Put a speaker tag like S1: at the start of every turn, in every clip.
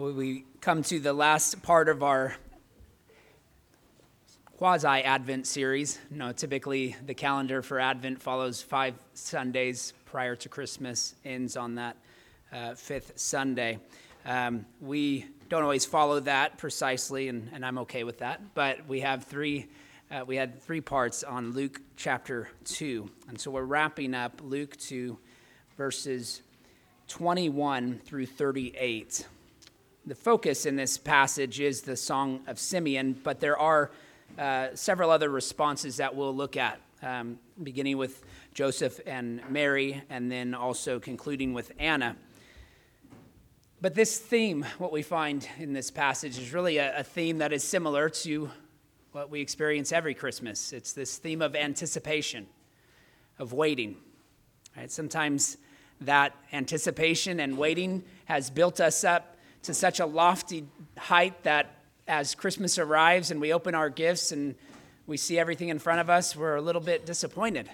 S1: we come to the last part of our quasi Advent series. You know, typically the calendar for Advent follows five Sundays prior to Christmas, ends on that uh, fifth Sunday. Um, we don't always follow that precisely, and, and I'm okay with that. But we have three. Uh, we had three parts on Luke chapter 2. And so we're wrapping up Luke 2, verses 21 through 38. The focus in this passage is the Song of Simeon, but there are uh, several other responses that we'll look at, um, beginning with Joseph and Mary, and then also concluding with Anna. But this theme, what we find in this passage, is really a, a theme that is similar to what we experience every Christmas. It's this theme of anticipation, of waiting. Right? Sometimes that anticipation and waiting has built us up to such a lofty height that as Christmas arrives and we open our gifts and we see everything in front of us, we're a little bit disappointed.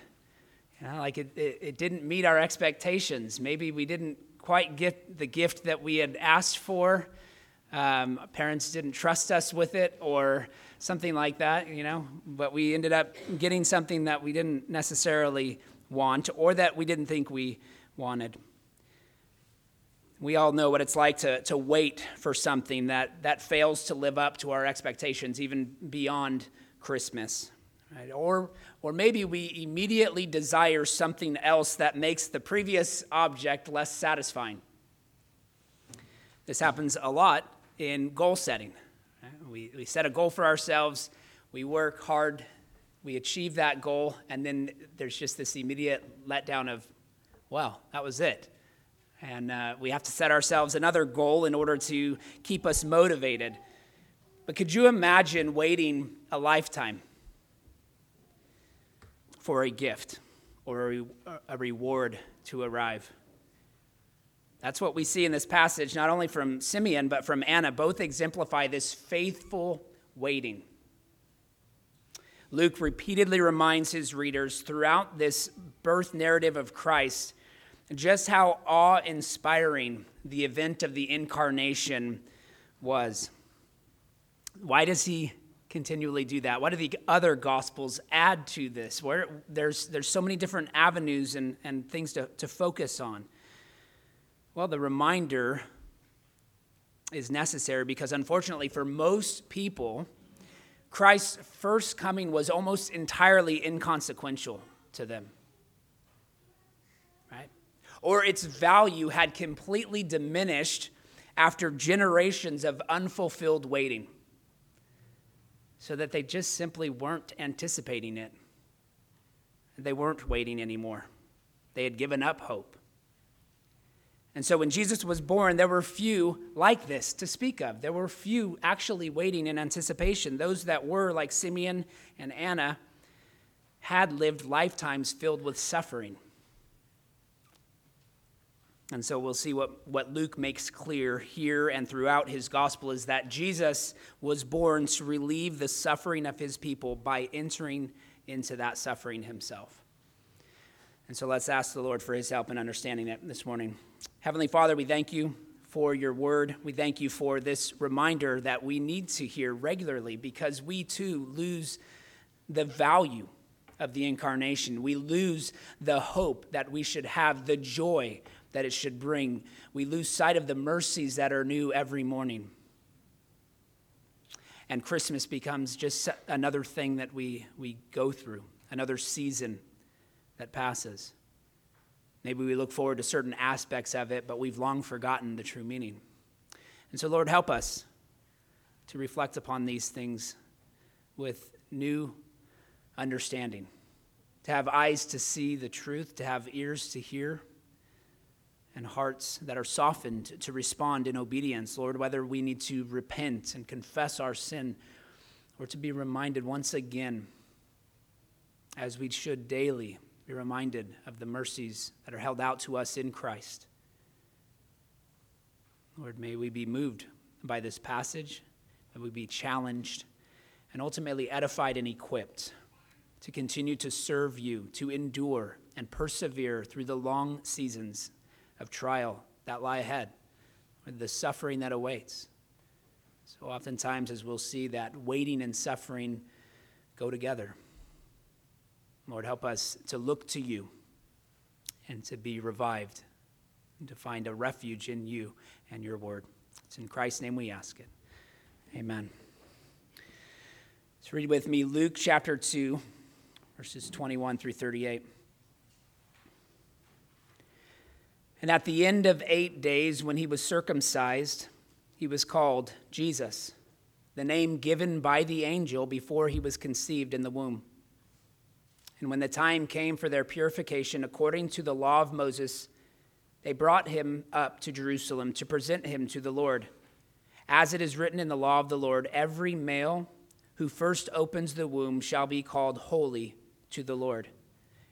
S1: You know, like it, it, it didn't meet our expectations. Maybe we didn't quite get the gift that we had asked for. Um, parents didn't trust us with it or something like that, you know, but we ended up getting something that we didn't necessarily want or that we didn't think we wanted. We all know what it's like to, to wait for something that, that fails to live up to our expectations, even beyond Christmas. Right? Or, or maybe we immediately desire something else that makes the previous object less satisfying. This happens a lot in goal setting. We, we set a goal for ourselves, we work hard, we achieve that goal, and then there's just this immediate letdown of, well, that was it. And uh, we have to set ourselves another goal in order to keep us motivated. But could you imagine waiting a lifetime for a gift or a, a reward to arrive? That's what we see in this passage, not only from Simeon, but from Anna. Both exemplify this faithful waiting. Luke repeatedly reminds his readers throughout this birth narrative of Christ just how awe inspiring the event of the incarnation was. Why does he continually do that? Why do the other gospels add to this? Where there's, there's so many different avenues and, and things to, to focus on. Well, the reminder is necessary because, unfortunately, for most people, Christ's first coming was almost entirely inconsequential to them or its value had completely diminished after generations of unfulfilled waiting, so that they just simply weren't anticipating it. They weren't waiting anymore, they had given up hope. And so when Jesus was born, there were few like this to speak of. There were few actually waiting in anticipation. Those that were, like Simeon and Anna, had lived lifetimes filled with suffering. And so we'll see what, what Luke makes clear here and throughout his gospel is that Jesus was born to relieve the suffering of his people by entering into that suffering himself. And so let's ask the Lord for his help in understanding it this morning. Heavenly Father, we thank you for your word. We thank you for this reminder that we need to hear regularly because we too lose the value of the incarnation. We lose the hope that we should have, the joy that it should bring. We lose sight of the mercies that are new every morning. And Christmas becomes just another thing that we, we go through, another season that passes. Maybe we look forward to certain aspects of it, but we've long forgotten the true meaning. And so, Lord, help us to reflect upon these things with new understanding, to have eyes to see the truth, to have ears to hear and hearts that are softened to respond in obedience, Lord, whether we need to repent and confess our sin or to be reminded once again, as we should daily be reminded of the mercies that are held out to us in Christ. Lord, may we be moved by this passage, may we be challenged and ultimately edified and equipped to continue to serve you, to endure and persevere through the long seasons of trial that lie ahead. the suffering that awaits. So, oftentimes, as we'll see, that waiting and suffering go together. Lord, help us to look to you and to be revived and to find a refuge in you and your word. It's in Christ's name we ask it. Amen. Let's read with me Luke chapter 2, verses 21 through 38. And at the end of eight days, when he was circumcised, he was called Jesus, the name given by the angel before he was conceived in the womb. And when the time came for their purification according to the law of Moses, they brought him up to Jerusalem to present him to the Lord. As it is written in the law of the Lord, every male who first opens the womb shall be called holy to the Lord,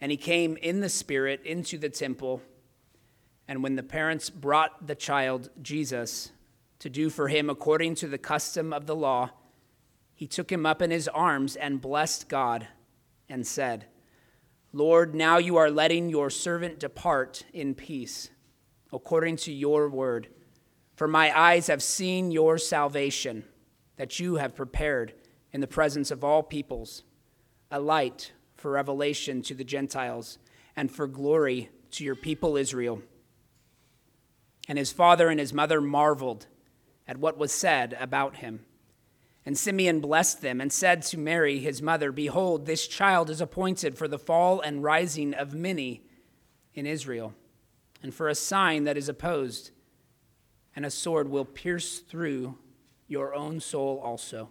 S1: And he came in the Spirit into the temple. And when the parents brought the child, Jesus, to do for him according to the custom of the law, he took him up in his arms and blessed God and said, Lord, now you are letting your servant depart in peace, according to your word. For my eyes have seen your salvation, that you have prepared in the presence of all peoples, a light for revelation to the Gentiles, and for glory to your people Israel. And his father and his mother marveled at what was said about him. And Simeon blessed them and said to Mary, his mother, Behold, this child is appointed for the fall and rising of many in Israel, and for a sign that is opposed, and a sword will pierce through your own soul also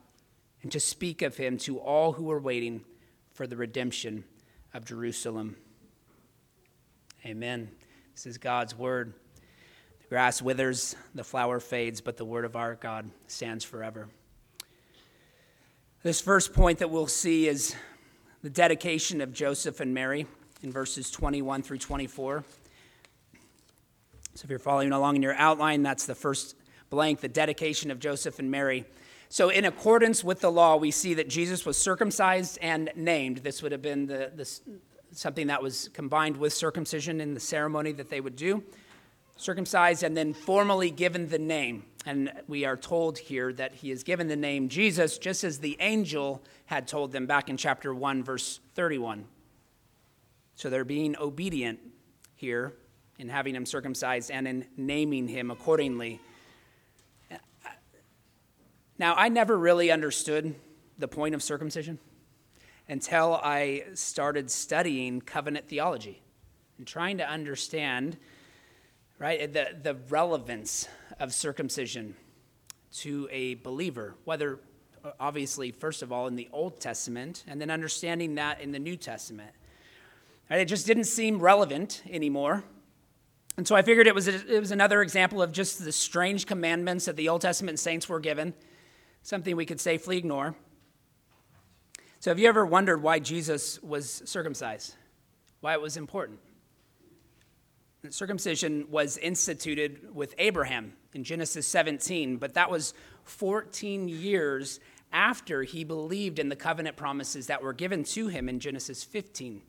S1: and to speak of him to all who were waiting for the redemption of Jerusalem. Amen. This is God's word. The grass withers, the flower fades, but the word of our God stands forever. This first point that we'll see is the dedication of Joseph and Mary in verses 21 through 24. So if you're following along in your outline, that's the first blank, the dedication of Joseph and Mary. So, in accordance with the law, we see that Jesus was circumcised and named. This would have been the, the, something that was combined with circumcision in the ceremony that they would do. Circumcised and then formally given the name. And we are told here that he is given the name Jesus, just as the angel had told them back in chapter 1, verse 31. So they're being obedient here in having him circumcised and in naming him accordingly now, I never really understood the point of circumcision until I started studying covenant theology and trying to understand right the, the relevance of circumcision to a believer whether uh, obviously first of all in the old testament and then understanding that in the new testament. Right, it just didn't seem relevant anymore. And so i figured it was, a, it was another example of just the strange commandments that the old testament saints were given something we could safely ignore. So, have you ever wondered why Jesus was circumcised? Why it was important? Circumcision was instituted with Abraham in Genesis 17, but that was 14 years after he believed in the covenant promises that were given to him in Genesis 15.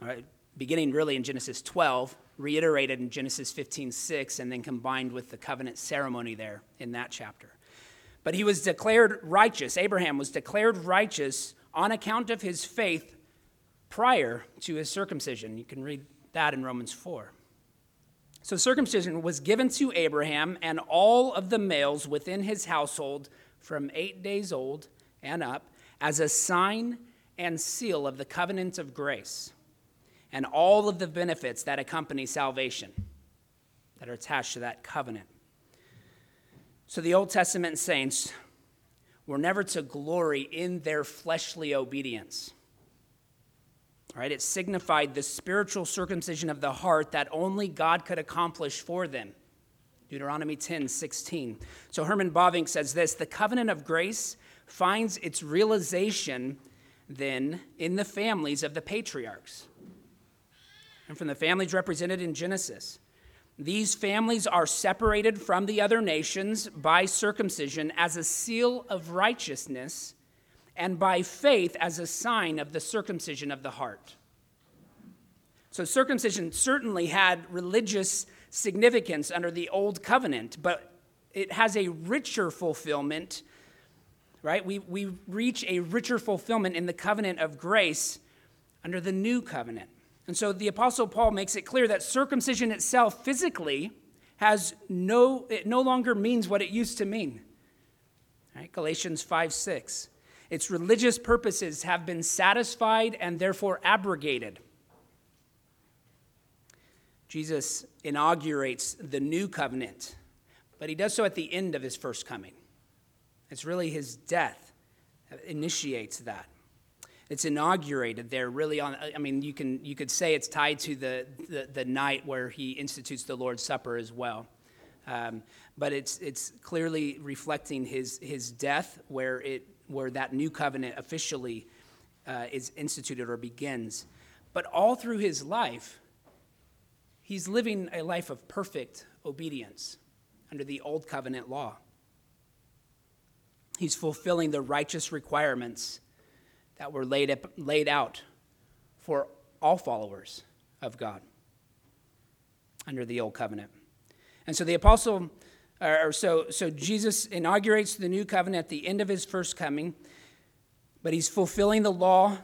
S1: All right, beginning really in Genesis 12, reiterated in Genesis 15 6, and then combined with the covenant ceremony there in that chapter. But he was declared righteous. Abraham was declared righteous on account of his faith prior to his circumcision. You can read that in Romans 4. So circumcision was given to Abraham and all of the males within his household from eight days old and up as a sign and seal of the covenant of grace and all of the benefits that accompany salvation that are attached to that covenant. So the Old Testament saints were never to glory in their fleshly obedience. Right? It signified the spiritual circumcision of the heart that only God could accomplish for them. Deuteronomy 10 16. So Herman Bavinck says this the covenant of grace finds its realization then in the families of the patriarchs and from the families represented in Genesis. These families are separated from the other nations by circumcision as a seal of righteousness and by faith as a sign of the circumcision of the heart. So, circumcision certainly had religious significance under the old covenant, but it has a richer fulfillment, right? We, we reach a richer fulfillment in the covenant of grace under the new covenant. And so the Apostle Paul makes it clear that circumcision itself physically has no, it no longer means what it used to mean. Right? Galatians 5 6. Its religious purposes have been satisfied and therefore abrogated. Jesus inaugurates the new covenant, but he does so at the end of his first coming. It's really his death that initiates that. It's inaugurated there, really on. I mean, you can you could say it's tied to the the, the night where he institutes the Lord's Supper as well. Um, but it's it's clearly reflecting his his death, where it where that new covenant officially uh, is instituted or begins. But all through his life, he's living a life of perfect obedience under the old covenant law. He's fulfilling the righteous requirements that were laid, up, laid out for all followers of God under the old covenant. And so the apostle or so, so Jesus inaugurates the new covenant at the end of his first coming, but he's fulfilling the law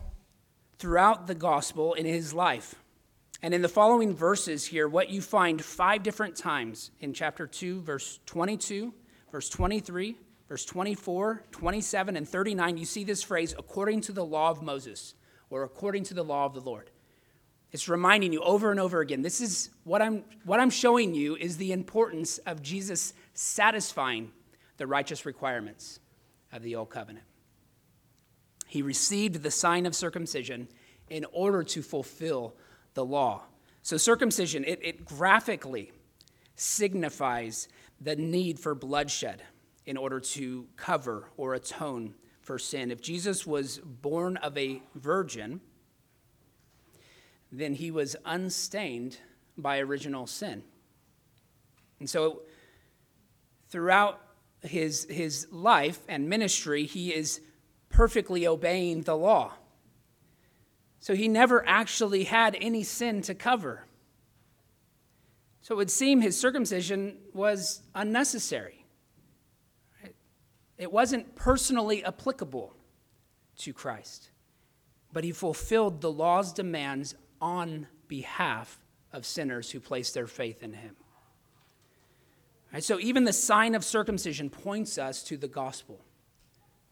S1: throughout the gospel in his life. And in the following verses here, what you find five different times in chapter 2, verse 22, verse 23, verse 24, 27, and 39, you see this phrase, according to the law of Moses, or according to the law of the Lord. It's reminding you over and over again. This is what I'm, what I'm showing you is the importance of Jesus satisfying the righteous requirements of the old covenant. He received the sign of circumcision in order to fulfill the law. So, circumcision, it, it graphically signifies the need for bloodshed in order to cover or atone for sin. If Jesus was born of a virgin, then he was unstained by original sin. And so, throughout his, his life and ministry, he is perfectly obeying the law. So, he never actually had any sin to cover. So, it would seem his circumcision was unnecessary. It wasn't personally applicable to Christ, but he fulfilled the law's demands on behalf of sinners who place their faith in him. Right, so even the sign of circumcision points us to the gospel,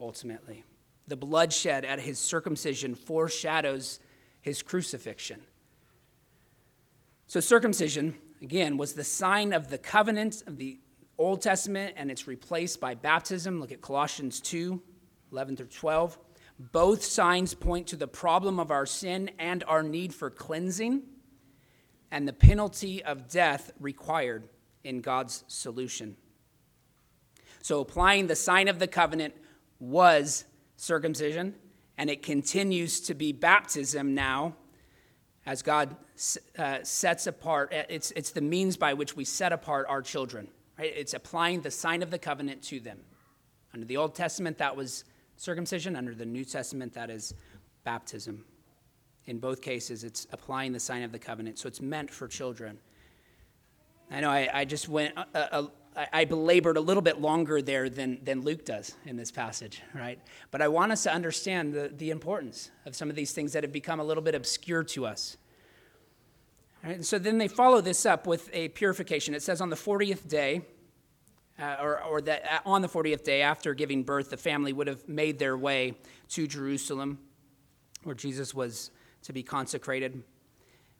S1: ultimately. The bloodshed at his circumcision foreshadows his crucifixion. So, circumcision, again, was the sign of the covenant of the Old Testament, and it's replaced by baptism. Look at Colossians 2 11 through 12. Both signs point to the problem of our sin and our need for cleansing and the penalty of death required in God's solution. So, applying the sign of the covenant was circumcision, and it continues to be baptism now as God uh, sets apart. It's, it's the means by which we set apart our children. Right? It's applying the sign of the covenant to them. Under the Old Testament, that was circumcision. Under the New Testament, that is baptism. In both cases, it's applying the sign of the covenant. So it's meant for children. I know I, I just went, uh, uh, I belabored a little bit longer there than, than Luke does in this passage, right? But I want us to understand the, the importance of some of these things that have become a little bit obscure to us. Right, so then they follow this up with a purification. It says on the 40th day, uh, or, or that uh, on the 40th day after giving birth, the family would have made their way to Jerusalem, where Jesus was to be consecrated,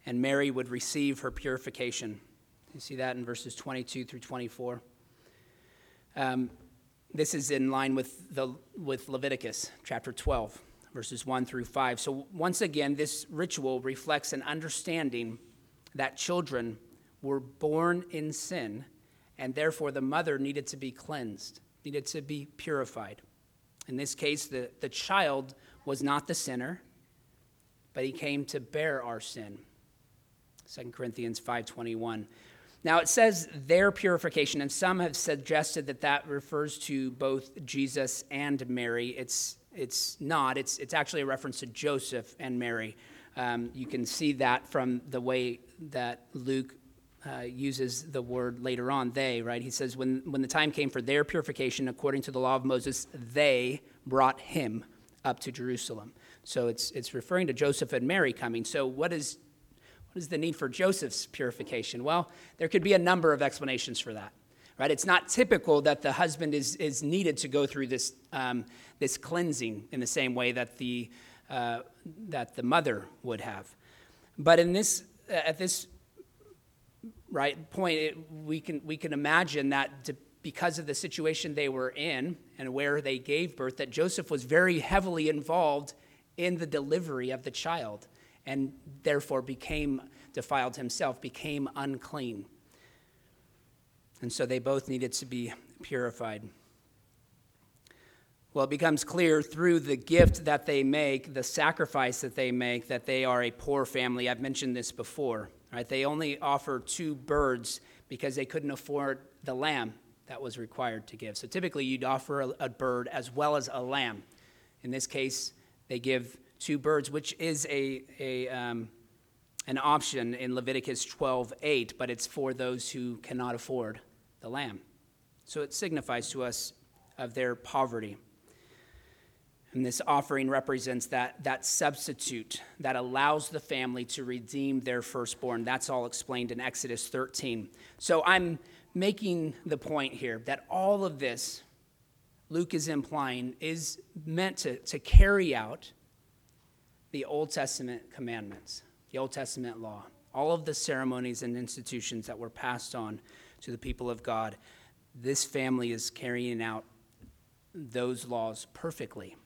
S1: and Mary would receive her purification. You see that in verses 22 through 24. Um, this is in line with, the, with Leviticus chapter 12, verses 1 through 5. So, once again, this ritual reflects an understanding that children were born in sin, and therefore the mother needed to be cleansed, needed to be purified. In this case, the, the child was not the sinner, but he came to bear our sin. 2 Corinthians 5:21. Now it says their purification, and some have suggested that that refers to both Jesus and Mary. It's, it's not, it's, it's actually a reference to Joseph and Mary. Um, you can see that from the way that Luke uh, uses the word later on, they, right? He says, when, when the time came for their purification according to the law of Moses, they brought him up to Jerusalem. So it's, it's referring to Joseph and Mary coming. So, what is what is the need for Joseph's purification? Well, there could be a number of explanations for that. Right? It's not typical that the husband is, is needed to go through this, um, this cleansing in the same way that the, uh, that the mother would have. But in this, at this right point, it, we, can, we can imagine that to, because of the situation they were in and where they gave birth, that Joseph was very heavily involved in the delivery of the child and therefore became defiled himself, became unclean. And so they both needed to be purified. Well, it becomes clear through the gift that they make, the sacrifice that they make, that they are a poor family. I've mentioned this before. Right? They only offer two birds because they couldn't afford the lamb that was required to give. So typically, you'd offer a, a bird as well as a lamb. In this case, they give two birds, which is a, a, um, an option in Leviticus 12:8, but it's for those who cannot afford the lamb. So it signifies to us of their poverty. And this offering represents that, that substitute that allows the family to redeem their firstborn. That's all explained in Exodus 13. So I'm making the point here that all of this, Luke is implying, is meant to, to carry out the Old Testament commandments, the Old Testament law, all of the ceremonies and institutions that were passed on to the people of God. This family is carrying out those laws perfectly.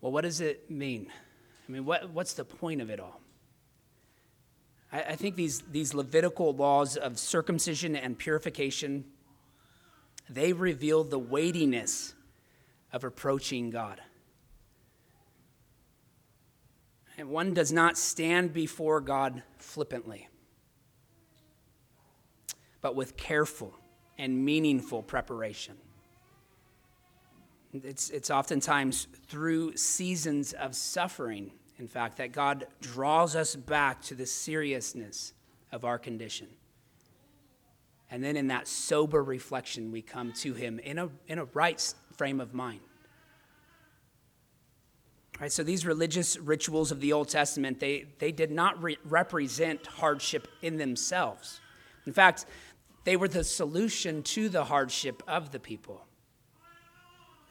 S1: Well, what does it mean? I mean, what, what's the point of it all? I, I think these, these Levitical laws of circumcision and purification, they reveal the weightiness of approaching God. And one does not stand before God flippantly, but with careful and meaningful preparation. It's, it's oftentimes through seasons of suffering, in fact, that God draws us back to the seriousness of our condition. And then in that sober reflection, we come to Him in a, in a right frame of mind. Right, so these religious rituals of the Old Testament, they, they did not re- represent hardship in themselves. In fact, they were the solution to the hardship of the people.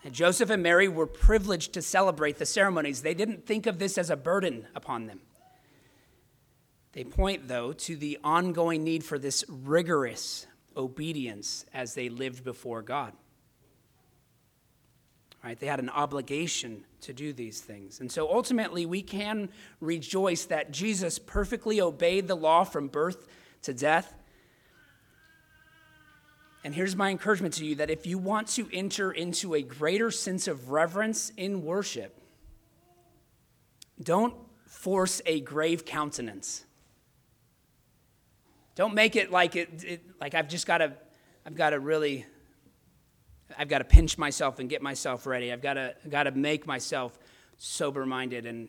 S1: And Joseph and Mary were privileged to celebrate the ceremonies. They didn't think of this as a burden upon them. They point, though, to the ongoing need for this rigorous obedience as they lived before God. Right? They had an obligation to do these things. And so ultimately, we can rejoice that Jesus perfectly obeyed the law from birth to death. And here's my encouragement to you that if you want to enter into a greater sense of reverence in worship, don't force a grave countenance. Don't make it like it, it like I've just got to I've got to really I've got to pinch myself and get myself ready. I've got to, got to make myself sober minded and,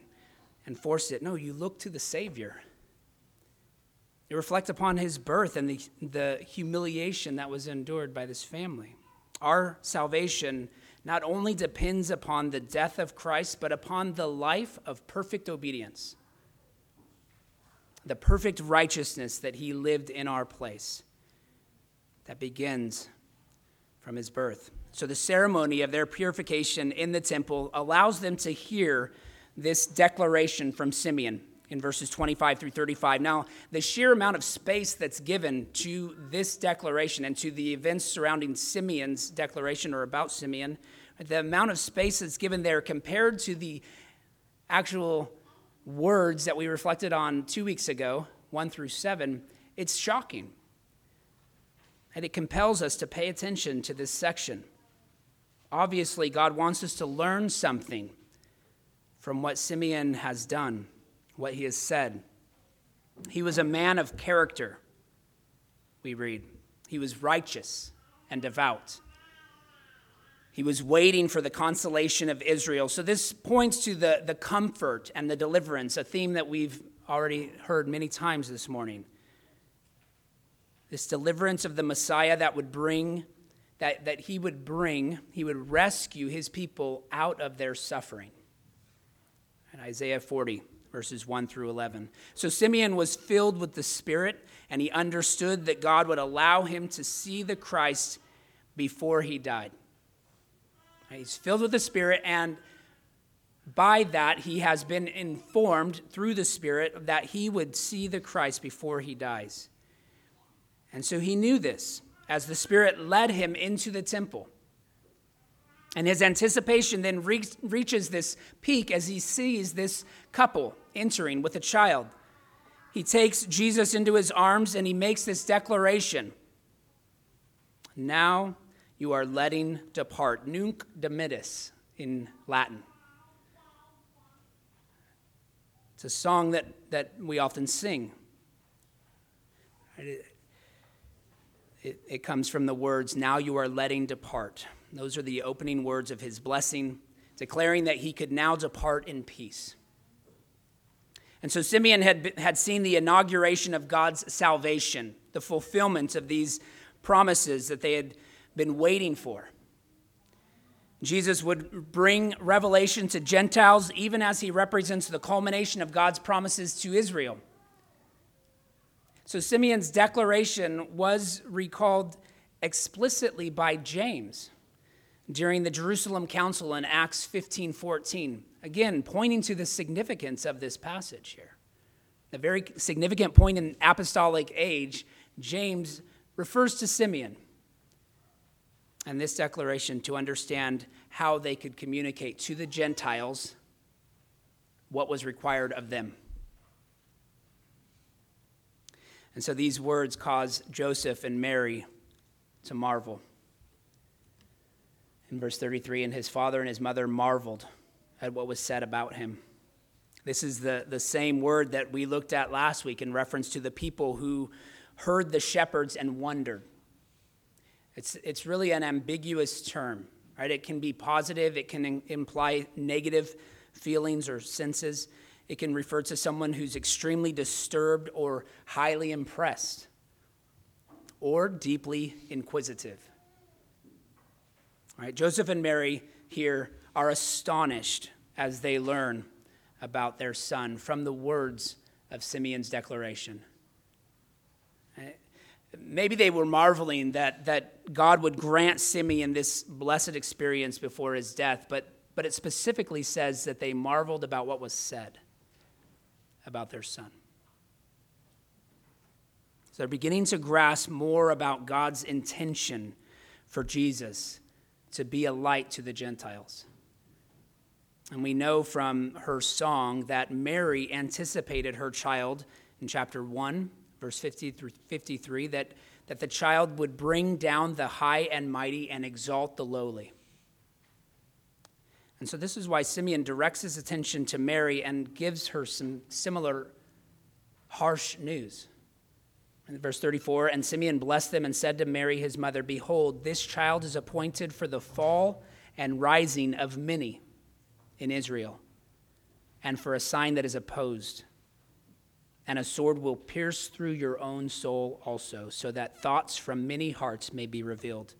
S1: and force it. No, you look to the Savior. You reflect upon his birth and the, the humiliation that was endured by this family. Our salvation not only depends upon the death of Christ, but upon the life of perfect obedience. the perfect righteousness that he lived in our place. That begins from his birth. So, the ceremony of their purification in the temple allows them to hear this declaration from Simeon in verses 25 through 35. Now, the sheer amount of space that's given to this declaration and to the events surrounding Simeon's declaration or about Simeon, the amount of space that's given there compared to the actual words that we reflected on two weeks ago, 1 through 7, it's shocking. And it compels us to pay attention to this section. Obviously, God wants us to learn something from what Simeon has done, what he has said. He was a man of character, we read. He was righteous and devout. He was waiting for the consolation of Israel. So, this points to the, the comfort and the deliverance, a theme that we've already heard many times this morning. This deliverance of the Messiah that would bring, that, that he would bring, he would rescue his people out of their suffering. And Isaiah 40, verses 1 through 11. So, Simeon was filled with the Spirit, and he understood that God would allow him to see the Christ before he died. He's filled with the Spirit, and by that, he has been informed through the Spirit that he would see the Christ before he dies. And so he knew this as the Spirit led him into the temple. And his anticipation then re- reaches this peak as he sees this couple entering with a child. He takes Jesus into his arms and he makes this declaration Now you are letting depart. Nunc dimittis in Latin. It's a song that, that we often sing. It, it, it comes from the words, Now you are letting depart. Those are the opening words of his blessing, declaring that he could now depart in peace. And so Simeon had, had seen the inauguration of God's salvation, the fulfillment of these promises that they had been waiting for. Jesus would bring revelation to Gentiles even as he represents the culmination of God's promises to Israel. So Simeon's declaration was recalled explicitly by James during the Jerusalem Council in Acts 15 14. Again, pointing to the significance of this passage here. A very significant point in apostolic age, James refers to Simeon and this declaration to understand how they could communicate to the Gentiles what was required of them. And so these words cause Joseph and Mary to marvel. In verse 33, and his father and his mother marveled at what was said about him. This is the, the same word that we looked at last week in reference to the people who heard the shepherds and wondered. It's, it's really an ambiguous term, right? It can be positive, it can imply negative feelings or senses. It can refer to someone who's extremely disturbed or highly impressed or deeply inquisitive. Right? Joseph and Mary here are astonished as they learn about their son from the words of Simeon's declaration. Maybe they were marveling that, that God would grant Simeon this blessed experience before his death, but, but it specifically says that they marveled about what was said about their son. So they're beginning to grasp more about God's intention for Jesus to be a light to the Gentiles. And we know from her song that Mary anticipated her child in chapter 1, verse 50 through 53, that, that the child would bring down the high and mighty and exalt the lowly. And so, this is why Simeon directs his attention to Mary and gives her some similar harsh news. Verse 34, and Simeon blessed them and said to Mary, his mother, Behold, this child is appointed for the fall and rising of many in Israel, and for a sign that is opposed. And a sword will pierce through your own soul also, so that thoughts from many hearts may be revealed.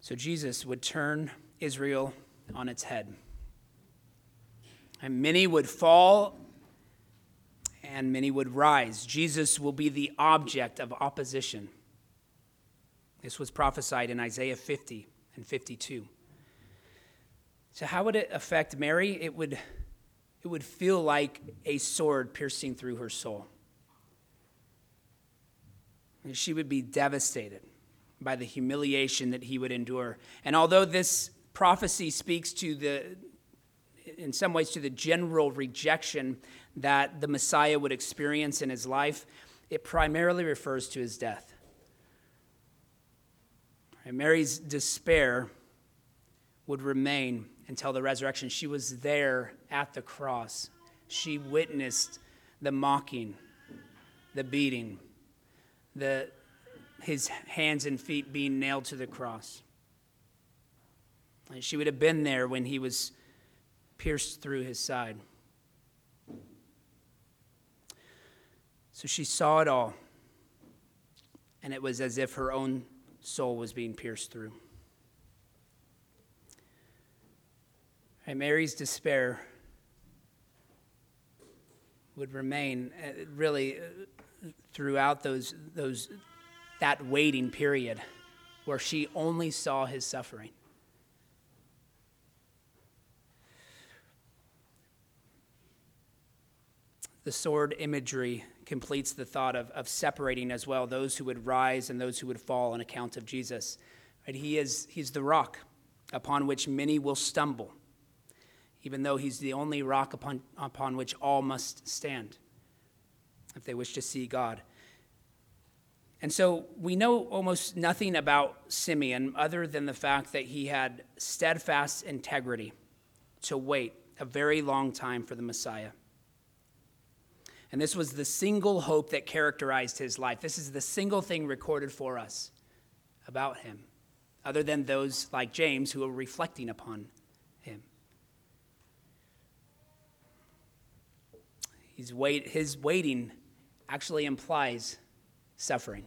S1: So Jesus would turn Israel on its head. And many would fall and many would rise. Jesus will be the object of opposition. This was prophesied in Isaiah 50 and 52. So, how would it affect Mary? It would, it would feel like a sword piercing through her soul. And she would be devastated by the humiliation that he would endure. And although this prophecy speaks to the, in some ways, to the general rejection that the Messiah would experience in his life, it primarily refers to his death. And Mary's despair would remain until the resurrection. She was there at the cross. She witnessed the mocking, the beating, the, his hands and feet being nailed to the cross. And she would have been there when he was pierced through his side. So she saw it all, and it was as if her own soul was being pierced through. And Mary's despair would remain uh, really uh, throughout those, those, that waiting period where she only saw his suffering. The sword imagery completes the thought of, of separating as well those who would rise and those who would fall on account of Jesus. Right? He is he's the rock upon which many will stumble, even though he's the only rock upon, upon which all must stand if they wish to see God. And so we know almost nothing about Simeon other than the fact that he had steadfast integrity to wait a very long time for the Messiah. And this was the single hope that characterized his life. This is the single thing recorded for us about him, other than those like James who are reflecting upon him. Wait, his waiting actually implies suffering.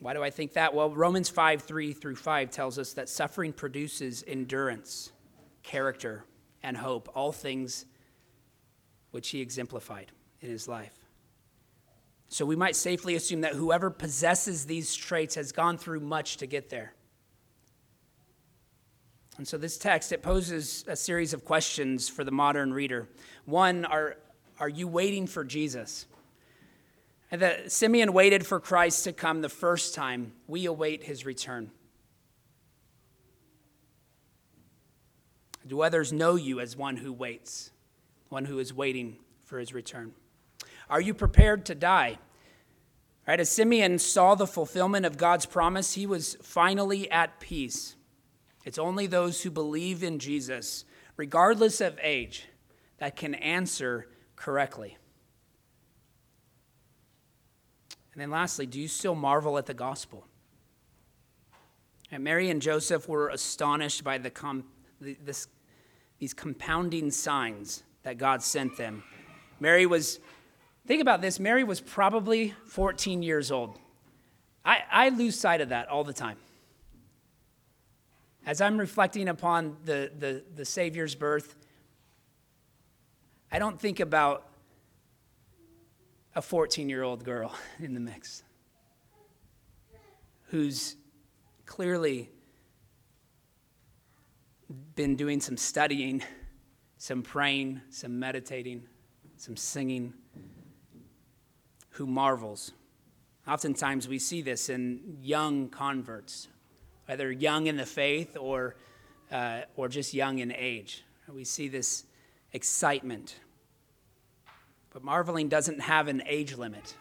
S1: Why do I think that? Well, Romans 5 3 through 5 tells us that suffering produces endurance, character, and hope, all things which he exemplified in his life. So we might safely assume that whoever possesses these traits has gone through much to get there. And so this text it poses a series of questions for the modern reader. One, are are you waiting for Jesus? And that Simeon waited for Christ to come the first time. We await his return. Do others know you as one who waits? One who is waiting for his return. Are you prepared to die? Right, as Simeon saw the fulfillment of God's promise, he was finally at peace. It's only those who believe in Jesus, regardless of age, that can answer correctly. And then lastly, do you still marvel at the gospel? And Mary and Joseph were astonished by the com- this, these compounding signs that God sent them. Mary was, think about this, Mary was probably 14 years old. I, I lose sight of that all the time. As I'm reflecting upon the, the, the Savior's birth, I don't think about a 14 year old girl in the mix who's clearly been doing some studying some praying, some meditating, some singing, who marvels. Oftentimes we see this in young converts, whether young in the faith or, uh, or just young in age. We see this excitement. But marveling doesn't have an age limit.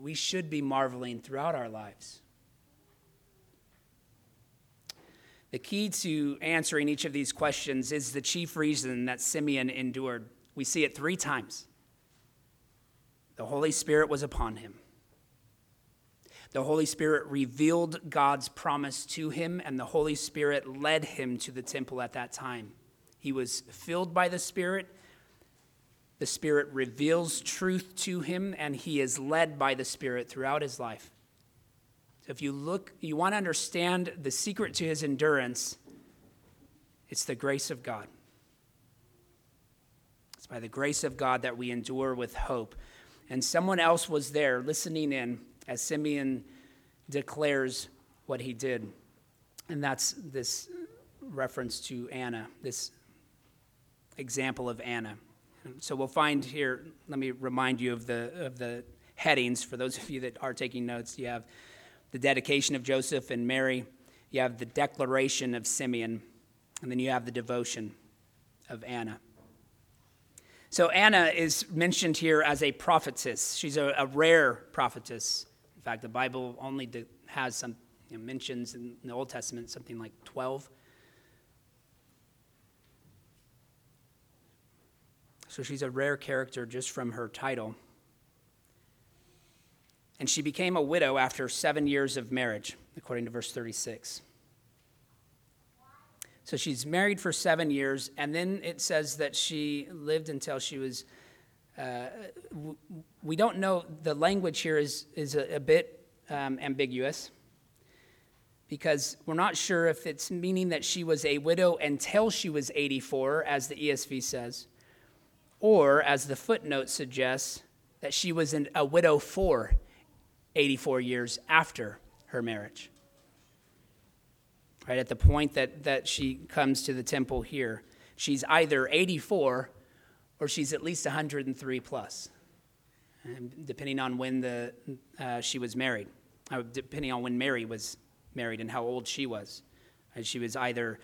S1: We should be marveling throughout our lives. The key to answering each of these questions is the chief reason that Simeon endured. We see it three times. The Holy Spirit was upon him. The Holy Spirit revealed God's promise to him, and the Holy Spirit led him to the temple at that time. He was filled by the Spirit. The Spirit reveals truth to him, and he is led by the Spirit throughout his life. If you look, you want to understand the secret to his endurance, it's the grace of God. It's by the grace of God that we endure with hope. And someone else was there listening in as Simeon declares what he did. And that's this reference to Anna, this example of Anna. So we'll find here, let me remind you of the, of the headings for those of you that are taking notes. You have the dedication of Joseph and Mary, you have the declaration of Simeon, and then you have the devotion of Anna. So Anna is mentioned here as a prophetess. She's a, a rare prophetess. In fact, the Bible only has some you know, mentions in the Old Testament something like 12. So she's a rare character just from her title. And she became a widow after seven years of marriage, according to verse 36. So she's married for seven years, and then it says that she lived until she was. Uh, we don't know, the language here is, is a, a bit um, ambiguous because we're not sure if it's meaning that she was a widow until she was 84, as the ESV says, or as the footnote suggests, that she was an, a widow for 84 years after her marriage right? At the point that, that she comes to the temple here, she's either 84 or she's at least 103 plus, depending on when the, uh, she was married, uh, depending on when Mary was married and how old she was. And she was either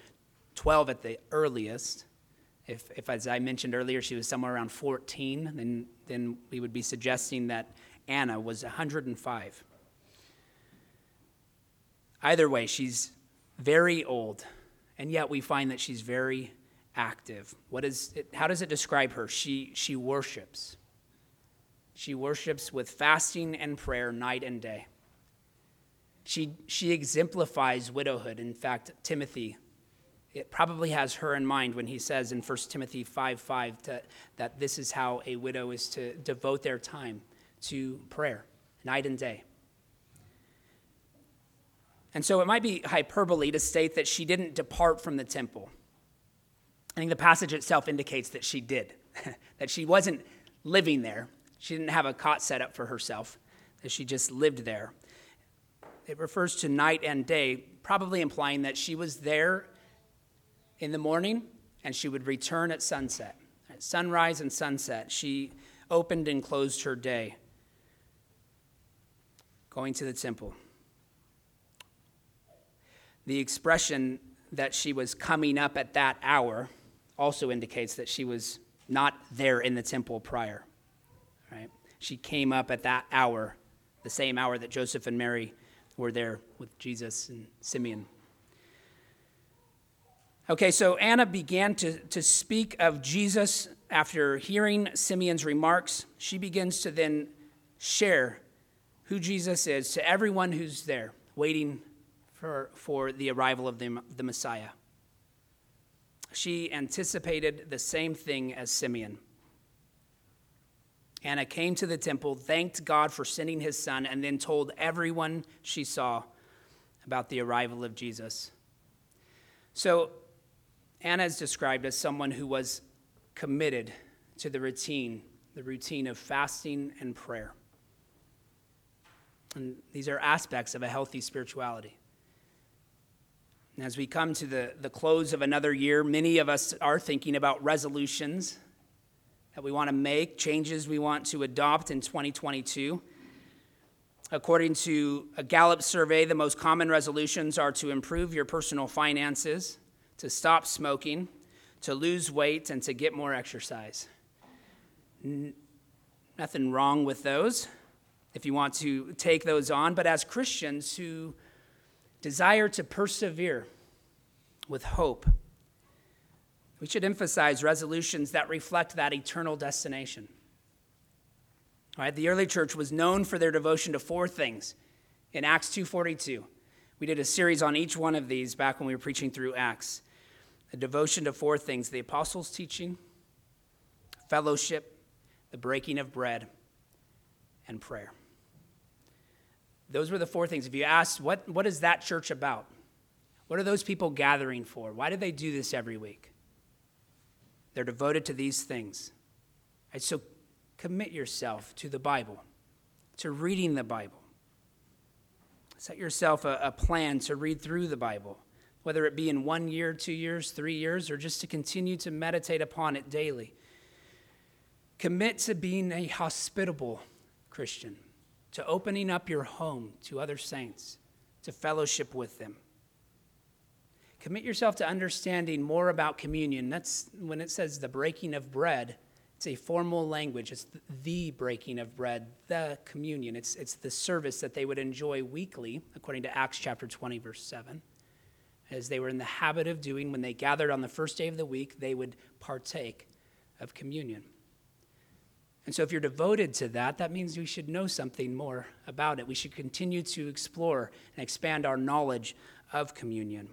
S1: 12 at the earliest. If, if, as I mentioned earlier, she was somewhere around 14, then, then we would be suggesting that Anna was 105. Either way, she's very old, and yet we find that she's very active. What is it, how does it describe her? She, she worships. She worships with fasting and prayer night and day. She, she exemplifies widowhood. In fact, Timothy, it probably has her in mind when he says in 1 Timothy 5 5 to, that this is how a widow is to devote their time to prayer, night and day. And so it might be hyperbole to state that she didn't depart from the temple. I think the passage itself indicates that she did, that she wasn't living there. She didn't have a cot set up for herself, that she just lived there. It refers to night and day, probably implying that she was there in the morning and she would return at sunset. At sunrise and sunset, she opened and closed her day, going to the temple. The expression that she was coming up at that hour also indicates that she was not there in the temple prior. Right? She came up at that hour, the same hour that Joseph and Mary were there with Jesus and Simeon. Okay, so Anna began to, to speak of Jesus after hearing Simeon's remarks. She begins to then share who Jesus is to everyone who's there, waiting for, for the arrival of the, the Messiah. She anticipated the same thing as Simeon. Anna came to the temple, thanked God for sending his son, and then told everyone she saw about the arrival of Jesus. So, Anna is described as someone who was committed to the routine, the routine of fasting and prayer. And these are aspects of a healthy spirituality. As we come to the, the close of another year, many of us are thinking about resolutions that we want to make, changes we want to adopt in 2022. According to a Gallup survey, the most common resolutions are to improve your personal finances, to stop smoking, to lose weight, and to get more exercise. N- nothing wrong with those if you want to take those on, but as Christians who desire to persevere with hope. We should emphasize resolutions that reflect that eternal destination. All right, the early church was known for their devotion to four things. In Acts 2:42, we did a series on each one of these back when we were preaching through Acts. A devotion to four things: the apostles' teaching, fellowship, the breaking of bread, and prayer. Those were the four things. If you asked, what, what is that church about? What are those people gathering for? Why do they do this every week? They're devoted to these things so commit yourself to the Bible, to reading the Bible. Set yourself a, a plan to read through the Bible, whether it be in one year, two years, three years, or just to continue to meditate upon it daily. Commit to being a hospitable Christian, to opening up your home to other saints, to fellowship with them. Commit yourself to understanding more about communion. That's when it says the breaking of bread, it's a formal language. It's the breaking of bread, the communion. It's, it's the service that they would enjoy weekly, according to Acts chapter 20, verse 7. As they were in the habit of doing when they gathered on the first day of the week, they would partake of communion. And so, if you're devoted to that, that means we should know something more about it. We should continue to explore and expand our knowledge of communion.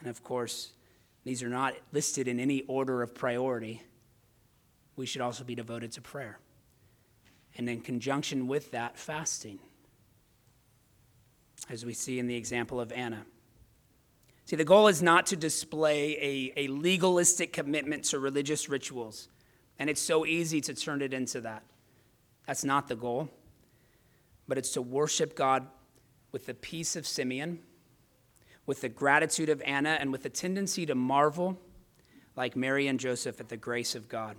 S1: And of course, these are not listed in any order of priority. We should also be devoted to prayer. And in conjunction with that, fasting, as we see in the example of Anna. See, the goal is not to display a, a legalistic commitment to religious rituals and it's so easy to turn it into that. That's not the goal. But it's to worship God with the peace of Simeon, with the gratitude of Anna, and with a tendency to marvel, like Mary and Joseph, at the grace of God.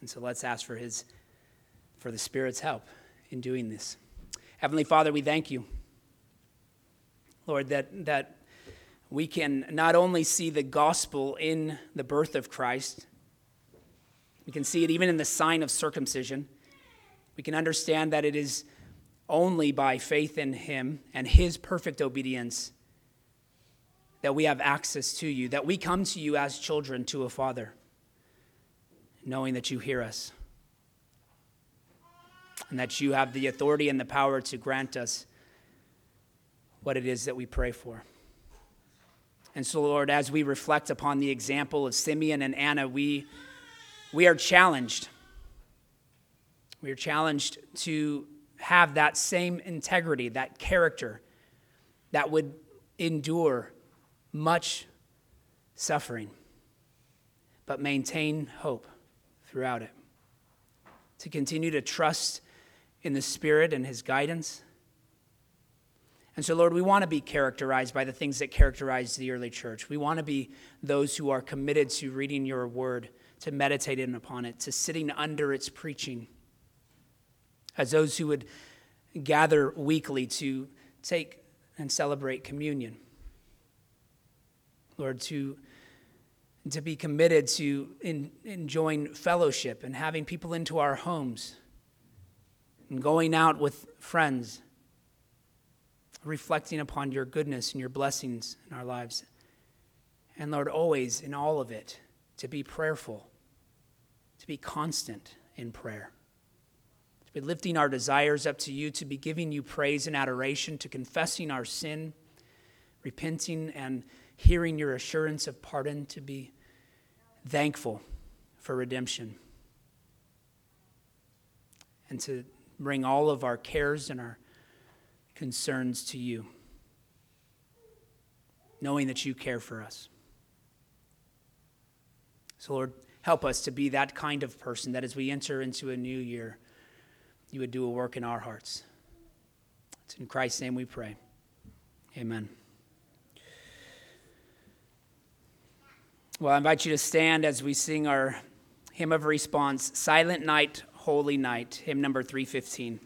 S1: And so let's ask for his for the Spirit's help in doing this. Heavenly Father, we thank you. Lord, that, that we can not only see the gospel in the birth of Christ, we can see it even in the sign of circumcision. We can understand that it is only by faith in Him and His perfect obedience that we have access to you, that we come to you as children to a Father, knowing that you hear us and that you have the authority and the power to grant us what it is that we pray for. And so, Lord, as we reflect upon the example of Simeon and Anna, we, we are challenged. We are challenged to have that same integrity, that character that would endure much suffering, but maintain hope throughout it. To continue to trust in the Spirit and His guidance and so, Lord, we want to be characterized by the things that characterize the early church. We want to be those who are committed to reading your word, to meditating upon it, to sitting under its preaching, as those who would gather weekly to take and celebrate communion. Lord, to, to be committed to in, enjoying fellowship and having people into our homes and going out with friends reflecting upon your goodness and your blessings in our lives. And Lord, always in all of it, to be prayerful, to be constant in prayer, to be lifting our desires up to you, to be giving you praise and adoration, to confessing our sin, repenting and hearing your assurance of pardon, to be thankful for redemption, and to bring all of our cares and our concerns to you, knowing that you care for us. So, Lord, help us to be that kind of person that as we enter into a new year, you would do a work in our hearts. It's in Christ's name we pray. Amen. Well, I invite you to stand as we sing our hymn of response, Silent Night, Holy Night, hymn number 315.